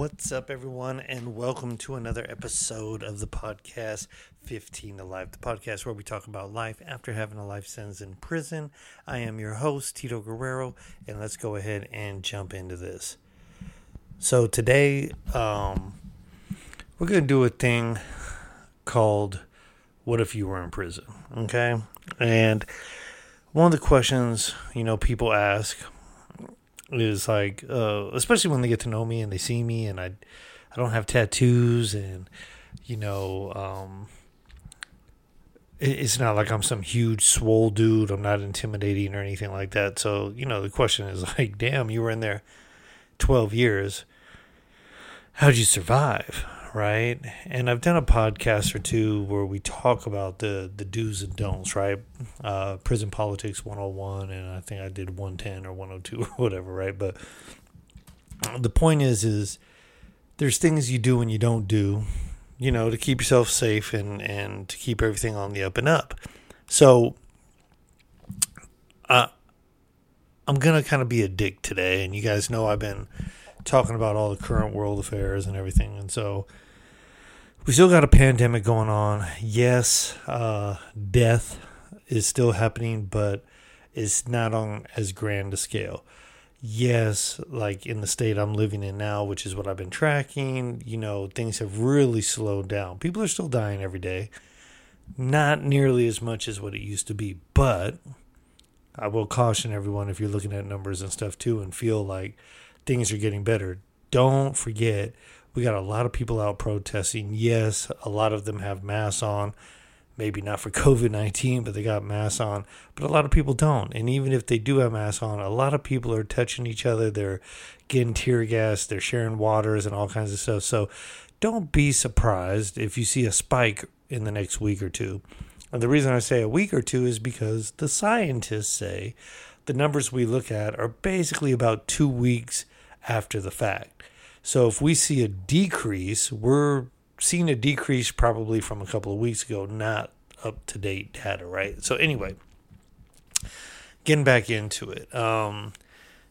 What's up, everyone, and welcome to another episode of the podcast 15 to Life, the podcast where we talk about life after having a life sentence in prison. I am your host, Tito Guerrero, and let's go ahead and jump into this. So, today, um, we're going to do a thing called What If You Were in Prison? Okay. And one of the questions, you know, people ask is like uh, especially when they get to know me and they see me and I I don't have tattoos and you know um, it, it's not like I'm some huge swole dude. I'm not intimidating or anything like that. So you know the question is like damn you were in there 12 years. How'd you survive right? And I've done a podcast or two where we talk about the the do's and don'ts, right? Uh, prison politics 101 and I think I did 110 or 102 or whatever, right? But the point is is there's things you do and you don't do, you know, to keep yourself safe and and to keep everything on the up and up. So uh I'm to kind of be a dick today and you guys know I've been talking about all the current world affairs and everything. And so we still got a pandemic going on. Yes, uh, death is still happening, but it's not on as grand a scale. Yes, like in the state I'm living in now, which is what I've been tracking, you know, things have really slowed down. People are still dying every day. Not nearly as much as what it used to be, but I will caution everyone if you're looking at numbers and stuff too and feel like things are getting better. Don't forget, we got a lot of people out protesting. Yes, a lot of them have masks on. Maybe not for COVID 19, but they got masks on. But a lot of people don't. And even if they do have masks on, a lot of people are touching each other. They're getting tear gas. They're sharing waters and all kinds of stuff. So don't be surprised if you see a spike in the next week or two. And the reason I say a week or two is because the scientists say the numbers we look at are basically about two weeks after the fact. So if we see a decrease, we're seeing a decrease probably from a couple of weeks ago, not up to date data, right? So anyway, getting back into it. Um,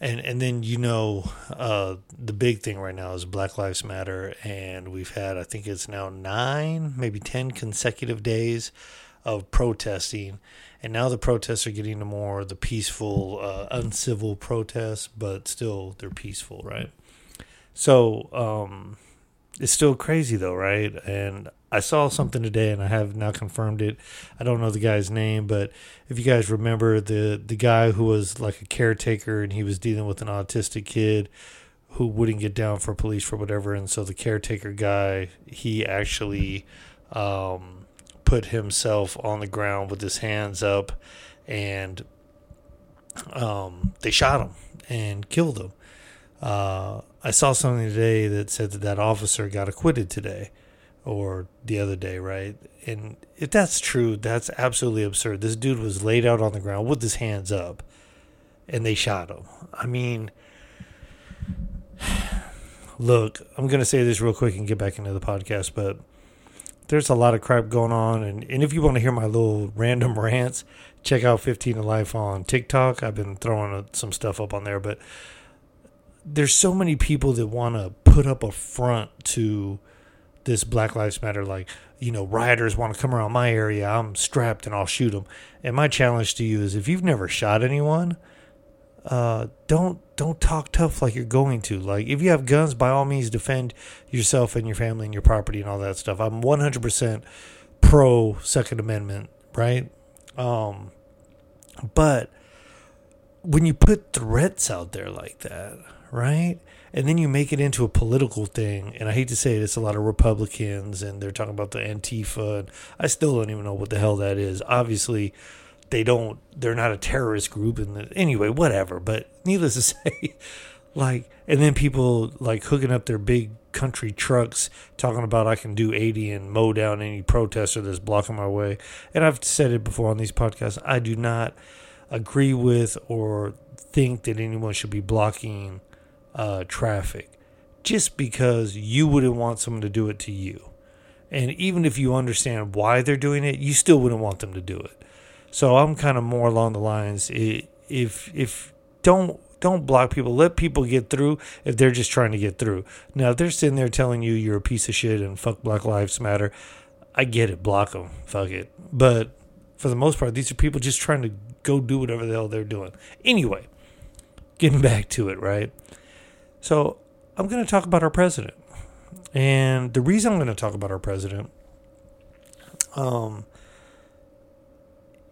and and then you know uh, the big thing right now is Black Lives Matter, and we've had I think it's now nine, maybe ten consecutive days of protesting, and now the protests are getting to more the peaceful, uh, uncivil protests, but still they're peaceful, right? So um, it's still crazy though, right? And I saw something today, and I have now confirmed it. I don't know the guy's name, but if you guys remember the the guy who was like a caretaker, and he was dealing with an autistic kid who wouldn't get down for police for whatever, and so the caretaker guy he actually um, put himself on the ground with his hands up, and um, they shot him and killed him. Uh, I saw something today that said that that officer got acquitted today or the other day, right? And if that's true, that's absolutely absurd. This dude was laid out on the ground with his hands up and they shot him. I mean, look, I'm going to say this real quick and get back into the podcast, but there's a lot of crap going on. And, and if you want to hear my little random rants, check out 15 to Life on TikTok. I've been throwing some stuff up on there, but there's so many people that want to put up a front to this Black Lives Matter, like, you know, rioters want to come around my area, I'm strapped and I'll shoot them. And my challenge to you is if you've never shot anyone, uh, don't don't talk tough like you're going to. Like if you have guns, by all means defend yourself and your family and your property and all that stuff. I'm 100% pro Second Amendment, right? Um, but when you put threats out there like that, right? And then you make it into a political thing. And I hate to say it, it's a lot of Republicans and they're talking about the Antifa. And I still don't even know what the hell that is. Obviously, they don't, they're not a terrorist group. And anyway, whatever. But needless to say, like, and then people like hooking up their big country trucks talking about I can do 80 and mow down any protester that's blocking my way. And I've said it before on these podcasts. I do not agree with or think that anyone should be blocking uh, traffic just because you wouldn't want someone to do it to you. And even if you understand why they're doing it, you still wouldn't want them to do it. So I'm kind of more along the lines if if don't don't block people. Let people get through if they're just trying to get through. Now, if they're sitting there telling you you're a piece of shit and fuck Black Lives Matter, I get it. Block them. Fuck it. But for the most part, these are people just trying to go do whatever the hell they're doing. Anyway, getting back to it, right? So I'm going to talk about our president. And the reason I'm going to talk about our president um,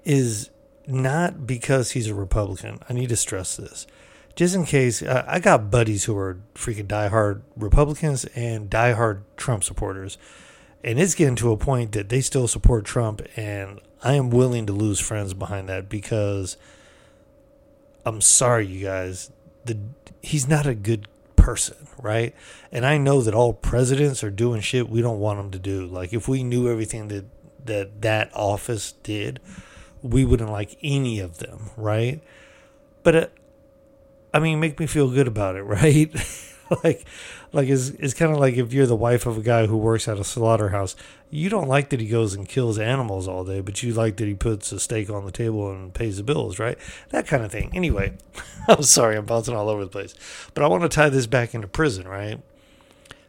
is not because he's a Republican. I need to stress this. Just in case, I got buddies who are freaking diehard Republicans and diehard Trump supporters. And it's getting to a point that they still support Trump. And I am willing to lose friends behind that because I'm sorry, you guys. The, he's not a good person, right? And I know that all presidents are doing shit we don't want them to do. Like if we knew everything that that that office did, we wouldn't like any of them, right? But uh, I mean, make me feel good about it, right? like, like it's it's kind of like if you're the wife of a guy who works at a slaughterhouse, you don't like that he goes and kills animals all day, but you like that he puts a steak on the table and pays the bills, right? That kind of thing. Anyway, I'm sorry, I'm bouncing all over the place, but I want to tie this back into prison, right?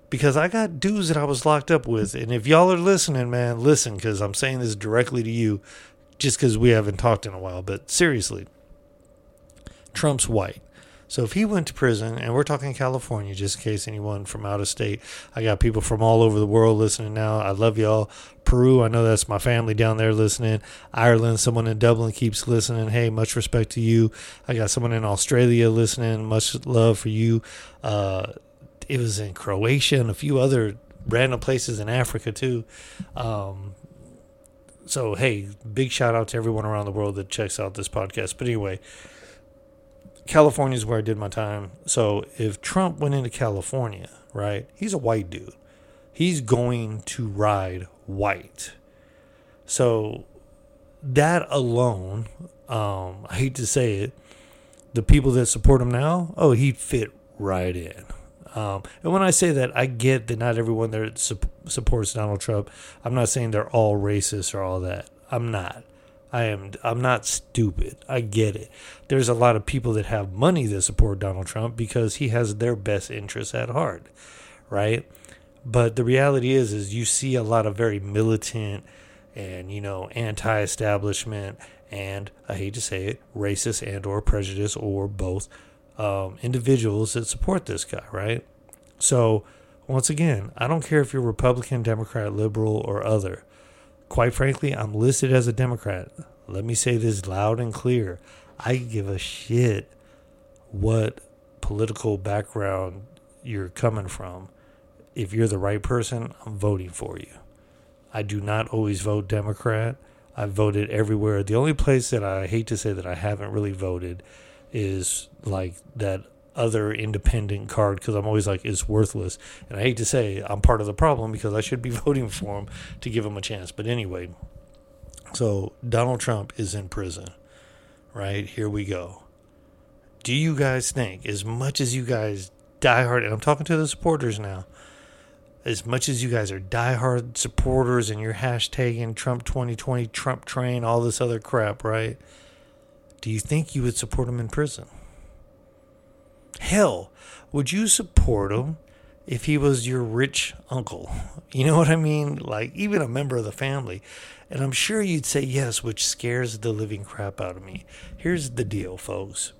Because I got dudes that I was locked up with, and if y'all are listening, man, listen, because I'm saying this directly to you just because we haven't talked in a while. But seriously, Trump's white. So if he went to prison, and we're talking California, just in case anyone from out of state, I got people from all over the world listening now. I love y'all. Peru, I know that's my family down there listening. Ireland, someone in Dublin keeps listening. Hey, much respect to you. I got someone in Australia listening. Much love for you. Uh, it was in Croatia and a few other random places in Africa too. Um, so hey, big shout out to everyone around the world that checks out this podcast. But anyway, California is where I did my time. So if Trump went into California, right? He's a white dude. He's going to ride white. So that alone, um, I hate to say it, the people that support him now, oh, he'd fit right in. Um, and when I say that, I get that not everyone there su- supports Donald Trump. I'm not saying they're all racist or all that. I'm not. I am. I'm not stupid. I get it. There's a lot of people that have money that support Donald Trump because he has their best interests at heart, right? But the reality is, is you see a lot of very militant and you know anti-establishment and I hate to say it, racist and or prejudice or both um, individuals that support this guy, right? So, once again, I don't care if you're Republican, Democrat, liberal, or other. Quite frankly, I'm listed as a Democrat. Let me say this loud and clear. I give a shit what political background you're coming from. If you're the right person, I'm voting for you. I do not always vote Democrat. I've voted everywhere. The only place that I hate to say that I haven't really voted is like that other independent card because I'm always like it's worthless. And I hate to say I'm part of the problem because I should be voting for him to give him a chance. But anyway, so Donald Trump is in prison. Right? Here we go. Do you guys think as much as you guys diehard and I'm talking to the supporters now, as much as you guys are diehard supporters and you're hashtagging Trump 2020, Trump train, all this other crap, right? Do you think you would support him in prison? Hell, would you support him if he was your rich uncle? You know what I mean? Like, even a member of the family. And I'm sure you'd say yes, which scares the living crap out of me. Here's the deal, folks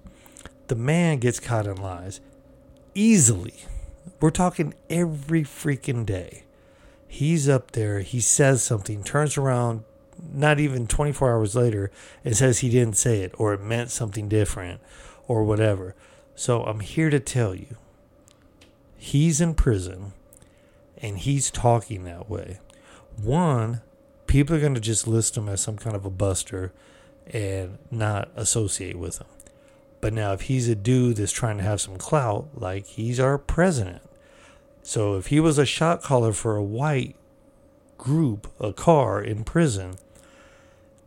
the man gets caught in lies easily. We're talking every freaking day. He's up there, he says something, turns around not even 24 hours later and says he didn't say it or it meant something different or whatever. So I'm here to tell you he's in prison and he's talking that way. One, people are going to just list him as some kind of a buster and not associate with him. But now, if he's a dude that's trying to have some clout, like he's our president, So if he was a shot caller for a white group, a car in prison,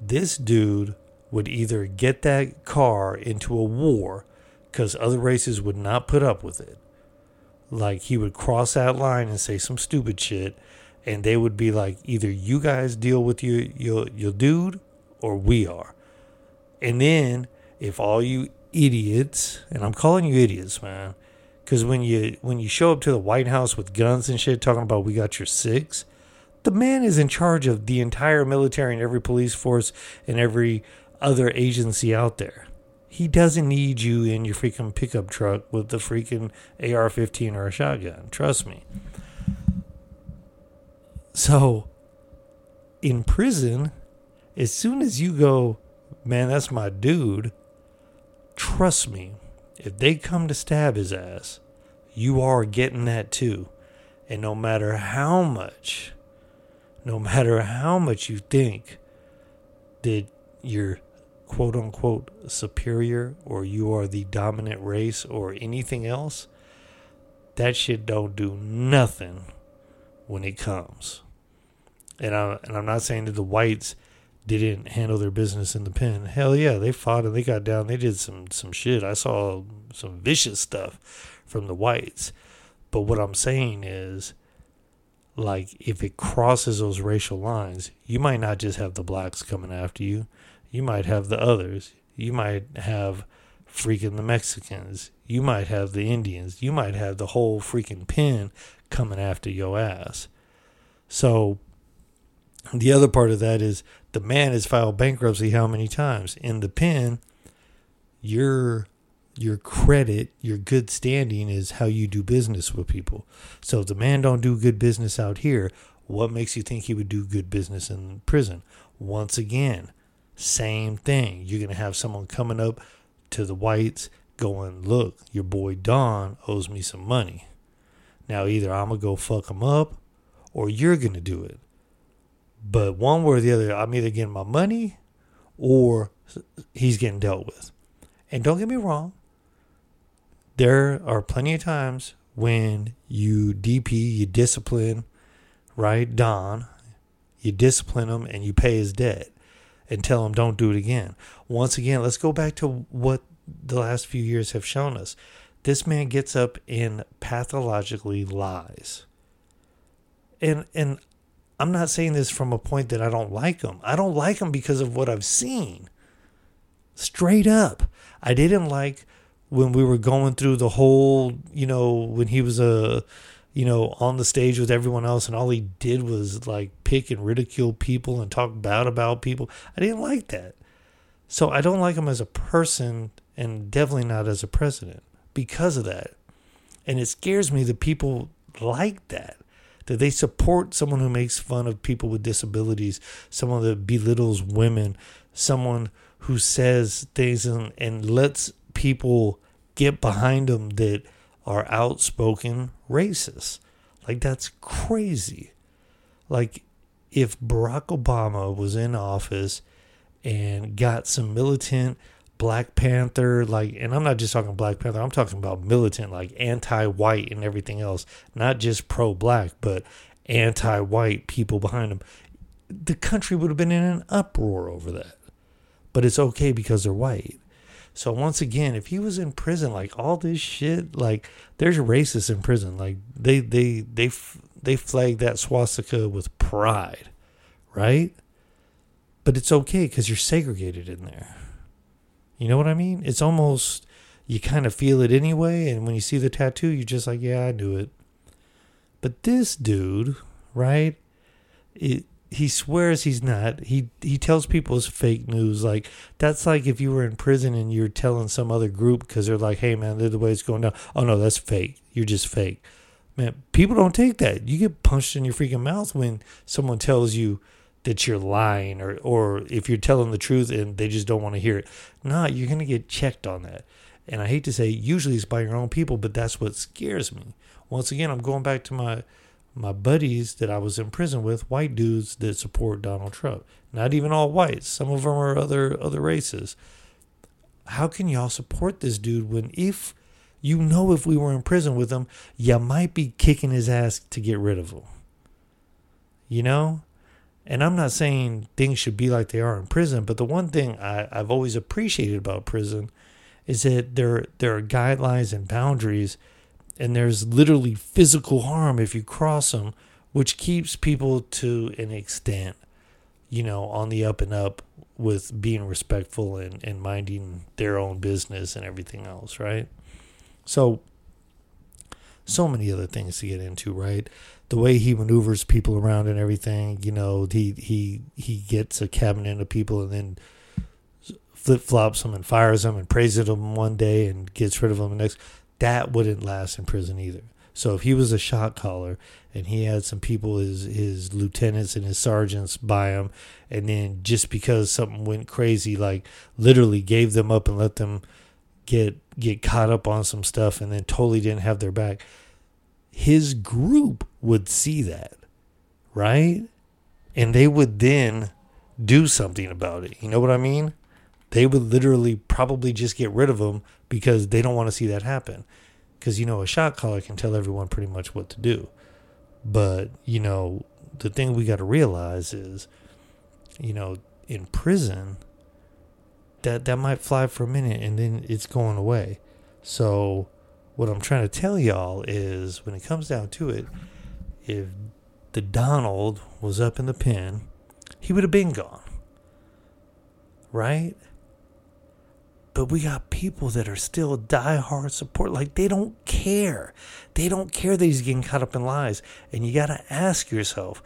this dude would either get that car into a war because other races would not put up with it. Like he would cross that line and say some stupid shit, and they would be like, either you guys deal with your your your dude, or we are. And then if all you idiots, and I'm calling you idiots, man, because when you when you show up to the White House with guns and shit, talking about we got your six, the man is in charge of the entire military and every police force and every other agency out there. He doesn't need you in your freaking pickup truck with the freaking AR 15 or a shotgun. Trust me. So, in prison, as soon as you go, man, that's my dude, trust me, if they come to stab his ass, you are getting that too. And no matter how much, no matter how much you think that you're quote unquote superior or you are the dominant race or anything else, that shit don't do nothing when it comes. And I and I'm not saying that the whites didn't handle their business in the pen. Hell yeah, they fought and they got down. They did some some shit. I saw some vicious stuff from the whites. But what I'm saying is like if it crosses those racial lines, you might not just have the blacks coming after you you might have the others. You might have freaking the Mexicans. You might have the Indians. You might have the whole freaking pen coming after your ass. So the other part of that is the man has filed bankruptcy how many times? In the pen, your your credit, your good standing is how you do business with people. So if the man don't do good business out here, what makes you think he would do good business in prison? Once again, same thing. You're going to have someone coming up to the whites going, Look, your boy Don owes me some money. Now, either I'm going to go fuck him up or you're going to do it. But one way or the other, I'm either getting my money or he's getting dealt with. And don't get me wrong, there are plenty of times when you DP, you discipline, right, Don, you discipline him and you pay his debt and tell him don't do it again. Once again, let's go back to what the last few years have shown us. This man gets up and pathologically lies. And and I'm not saying this from a point that I don't like him. I don't like him because of what I've seen. Straight up. I didn't like when we were going through the whole, you know, when he was a you know, on the stage with everyone else, and all he did was like pick and ridicule people and talk bad about people. I didn't like that. So I don't like him as a person, and definitely not as a president because of that. And it scares me that people like that, that they support someone who makes fun of people with disabilities, someone that belittles women, someone who says things and, and lets people get behind them that are outspoken racists. Like, that's crazy. Like, if Barack Obama was in office and got some militant Black Panther, like, and I'm not just talking Black Panther, I'm talking about militant, like anti white and everything else, not just pro black, but anti white people behind them, the country would have been in an uproar over that. But it's okay because they're white. So once again, if he was in prison, like all this shit, like there's racists in prison, like they they they they flag that swastika with pride, right? But it's okay because you're segregated in there. You know what I mean? It's almost you kind of feel it anyway, and when you see the tattoo, you're just like, yeah, I knew it. But this dude, right? It he swears he's not. He he tells people it's fake news. Like that's like if you were in prison and you're telling some other group because they're like, "Hey man, the way it's going down." Oh no, that's fake. You're just fake. Man, people don't take that. You get punched in your freaking mouth when someone tells you that you're lying or or if you're telling the truth and they just don't want to hear it. Nah, you're gonna get checked on that. And I hate to say, usually it's by your own people, but that's what scares me. Once again, I'm going back to my my buddies that I was in prison with, white dudes that support Donald Trump. Not even all whites. Some of them are other other races. How can y'all support this dude when if You know, if we were in prison with him, you might be kicking his ass to get rid of him. You know? And I'm not saying things should be like they are in prison, but the one thing I, I've always appreciated about prison is that there there are guidelines and boundaries, and there's literally physical harm if you cross them, which keeps people to an extent, you know, on the up and up with being respectful and, and minding their own business and everything else, right? So, so many other things to get into, right? The way he maneuvers people around and everything, you know, he he he gets a cabinet of people and then flip flops them and fires them and praises them one day and gets rid of them the next. That wouldn't last in prison either. So if he was a shot caller and he had some people, his his lieutenants and his sergeants by him, and then just because something went crazy, like literally gave them up and let them get get caught up on some stuff, and then totally didn't have their back, his group would see that, right? And they would then do something about it. You know what I mean? They would literally probably just get rid of them because they don't want to see that happen. Because you know a shot caller can tell everyone pretty much what to do. But you know the thing we got to realize is you know in prison that that might fly for a minute and then it's going away. So what i'm trying to tell y'all is when it comes down to it if the donald was up in the pen he would have been gone. Right but we got people that are still diehard support. Like they don't care. They don't care that he's getting caught up in lies. And you got to ask yourself,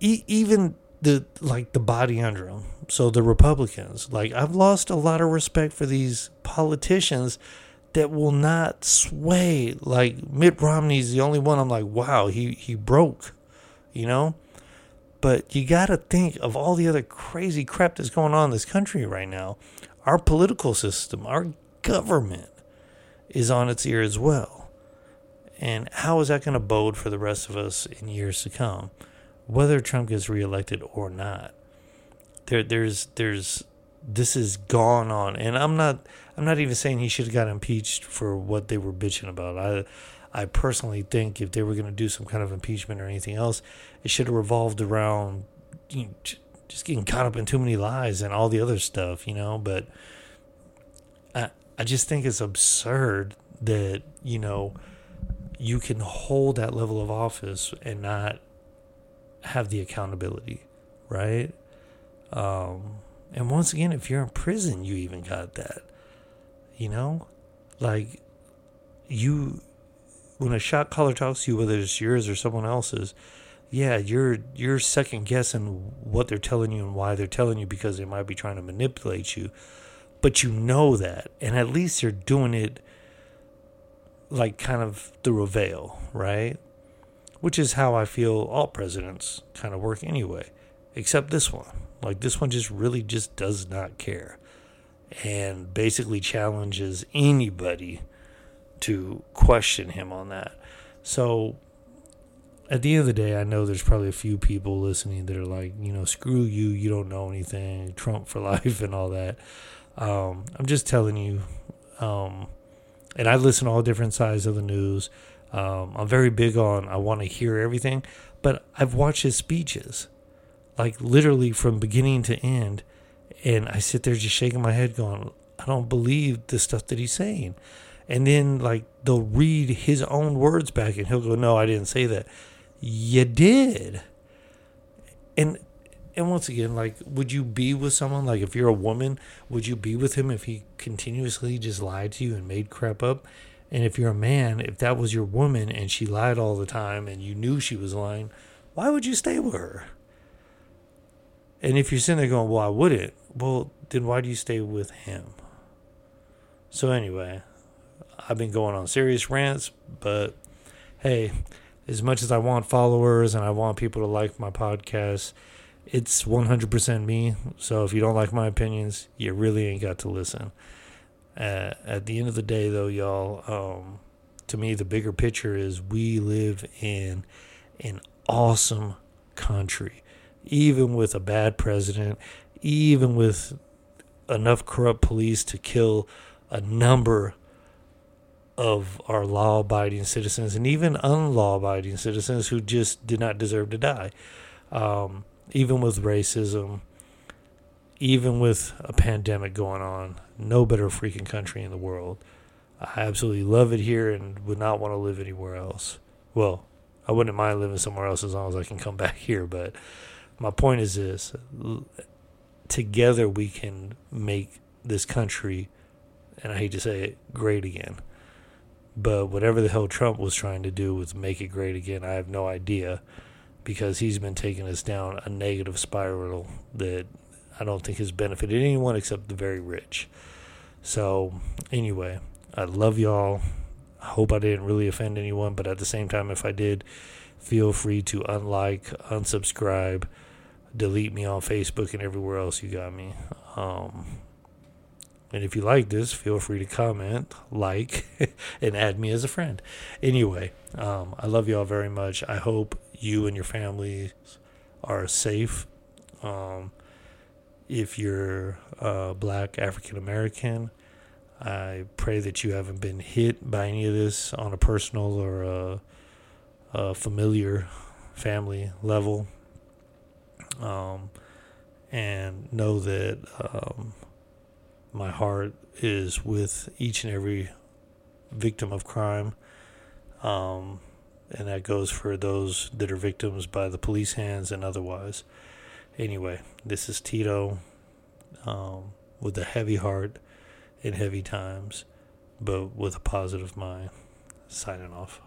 e- even the like the body under him. So the Republicans, like I've lost a lot of respect for these politicians that will not sway. Like Mitt Romney's the only one I'm like, wow, he he broke, you know. But you got to think of all the other crazy crap that's going on in this country right now our political system, our government is on its ear as well. And how is that going to bode for the rest of us in years to come, whether Trump gets reelected or not? There, there's, there's, this is gone on, and I'm not, I'm not even saying he should have got impeached for what they were bitching about. I, I personally think if they were going to do some kind of impeachment or anything else, it should have revolved around you know, just getting caught up in too many lies and all the other stuff, you know. But I I just think it's absurd that you know you can hold that level of office and not have the accountability, right? Um, and once again, if you're in prison, you even got that, you know, like you when a shot caller talks to you, whether it's yours or someone else's yeah, you're you're second guessing what they're telling you and why they're telling you because they might be trying to manipulate you. But you know that, and at least they're doing it like kind of through a veil, right? Which is how I feel all presidents kind of work anyway, except this one. Like this one just really just does not care and basically challenges anybody to question him on that. So at the end of the day, I know there's probably a few people listening that are like, you know, screw you, you don't know anything, Trump for life, and all that. Um, I'm just telling you, um, and I listen to all different sides of the news. Um, I'm very big on I want to hear everything, but I've watched his speeches, like literally from beginning to end, and I sit there just shaking my head, going, I don't believe the stuff that he's saying. And then like they'll read his own words back, and he'll go, No, I didn't say that you did. And and once again, like, would you be with someone like if you're a woman, would you be with him if he continuously just lied to you and made crap up? And if you're a man, if that was your woman and she lied all the time and you knew she was lying, why would you stay with her? And if you're sitting there going, well, I wouldn't, well, then why do you stay with him? So, anyway, I've been going on serious rants, but hey, as much as I want followers and I want people to like my podcast, it's 100% me. So if you don't like my opinions, you really ain't got to listen. Uh, at the end of the day, though, y'all, um, to me, the bigger picture is we live in an awesome country. Even with a bad president, even with enough corrupt police to kill a number of our law abiding citizens and even unlaw abiding citizens who just did not deserve to die. Um, even with racism, even with a pandemic going on, no better freaking country in the world. I absolutely love it here and would not want to live anywhere else. Well, I wouldn't mind living somewhere else as long as I can come back here, but my point is this together we can make this country, and I hate to say it, great again. But whatever the hell Trump was trying to do was make it great again, I have no idea because he's been taking us down a negative spiral that I don't think has benefited anyone except the very rich. So, anyway, I love y'all. I hope I didn't really offend anyone, but at the same time, if I did, feel free to unlike, unsubscribe, delete me on Facebook and everywhere else you got me. Um, and if you like this, feel free to comment, like, and add me as a friend. Anyway, um, I love y'all very much. I hope you and your families are safe. Um, if you're uh, black, African American, I pray that you haven't been hit by any of this on a personal or a, a familiar family level. Um, and know that um, my heart is with each and every victim of crime. Um, and that goes for those that are victims by the police hands and otherwise. Anyway, this is Tito um, with a heavy heart in heavy times, but with a positive mind. Signing off.